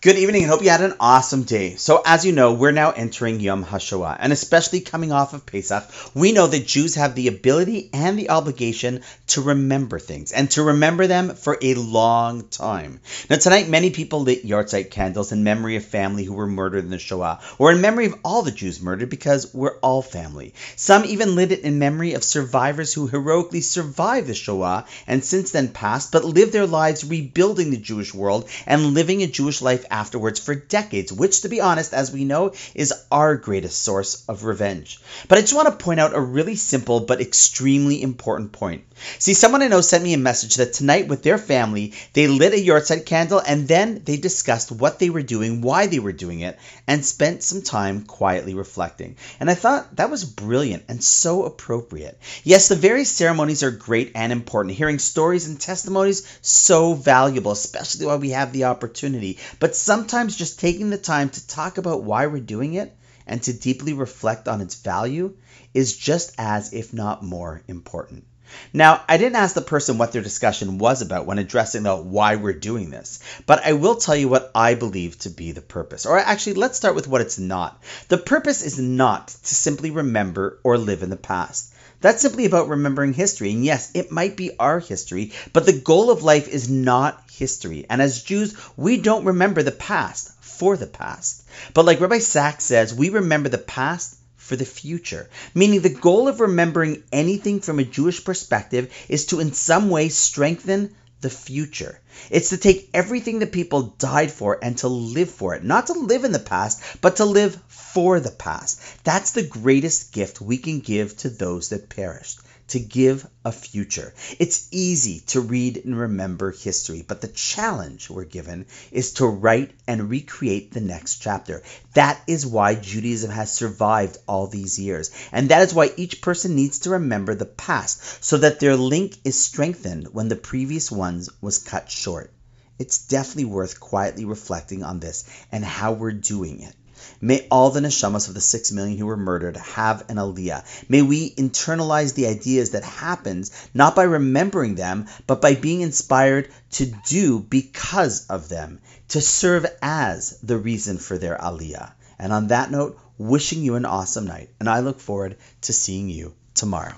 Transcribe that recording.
Good evening and hope you had an awesome day. So, as you know, we're now entering Yom HaShoah, and especially coming off of Pesach, we know that Jews have the ability and the obligation to remember things and to remember them for a long time. Now, tonight, many people lit yahrzeit candles in memory of family who were murdered in the Shoah, or in memory of all the Jews murdered because we're all family. Some even lit it in memory of survivors who heroically survived the Shoah and since then passed, but lived their lives rebuilding the Jewish world and living a Jewish life afterwards for decades, which, to be honest, as we know, is our greatest source of revenge. But I just want to point out a really simple but extremely important point. See, someone I know sent me a message that tonight with their family, they lit a yahrzeit candle and then they discussed what they were doing, why they were doing it, and spent some time quietly reflecting. And I thought that was brilliant and so appropriate. Yes, the various ceremonies are great and important. Hearing stories and testimonies, so valuable, especially while we have the opportunity. But sometimes just taking the time to talk about why we're doing it and to deeply reflect on its value is just as, if not more, important. Now, I didn't ask the person what their discussion was about when addressing the why we're doing this, but I will tell you what I believe to be the purpose. Or actually, let's start with what it's not. The purpose is not to simply remember or live in the past. That's simply about remembering history. And yes, it might be our history, but the goal of life is not history. And as Jews, we don't remember the past for the past. But like Rabbi Sacks says, we remember the past for the future. Meaning, the goal of remembering anything from a Jewish perspective is to, in some way, strengthen the future. It's to take everything that people died for and to live for it. Not to live in the past, but to live for the past. That's the greatest gift we can give to those that perished to give a future. It's easy to read and remember history, but the challenge we're given is to write and recreate the next chapter. That is why Judaism has survived all these years. And that is why each person needs to remember the past so that their link is strengthened when the previous ones was cut short. It's definitely worth quietly reflecting on this and how we're doing it. May all the neshamas of the six million who were murdered have an aliyah. May we internalize the ideas that happens not by remembering them, but by being inspired to do because of them, to serve as the reason for their aliyah. And on that note, wishing you an awesome night, and I look forward to seeing you tomorrow.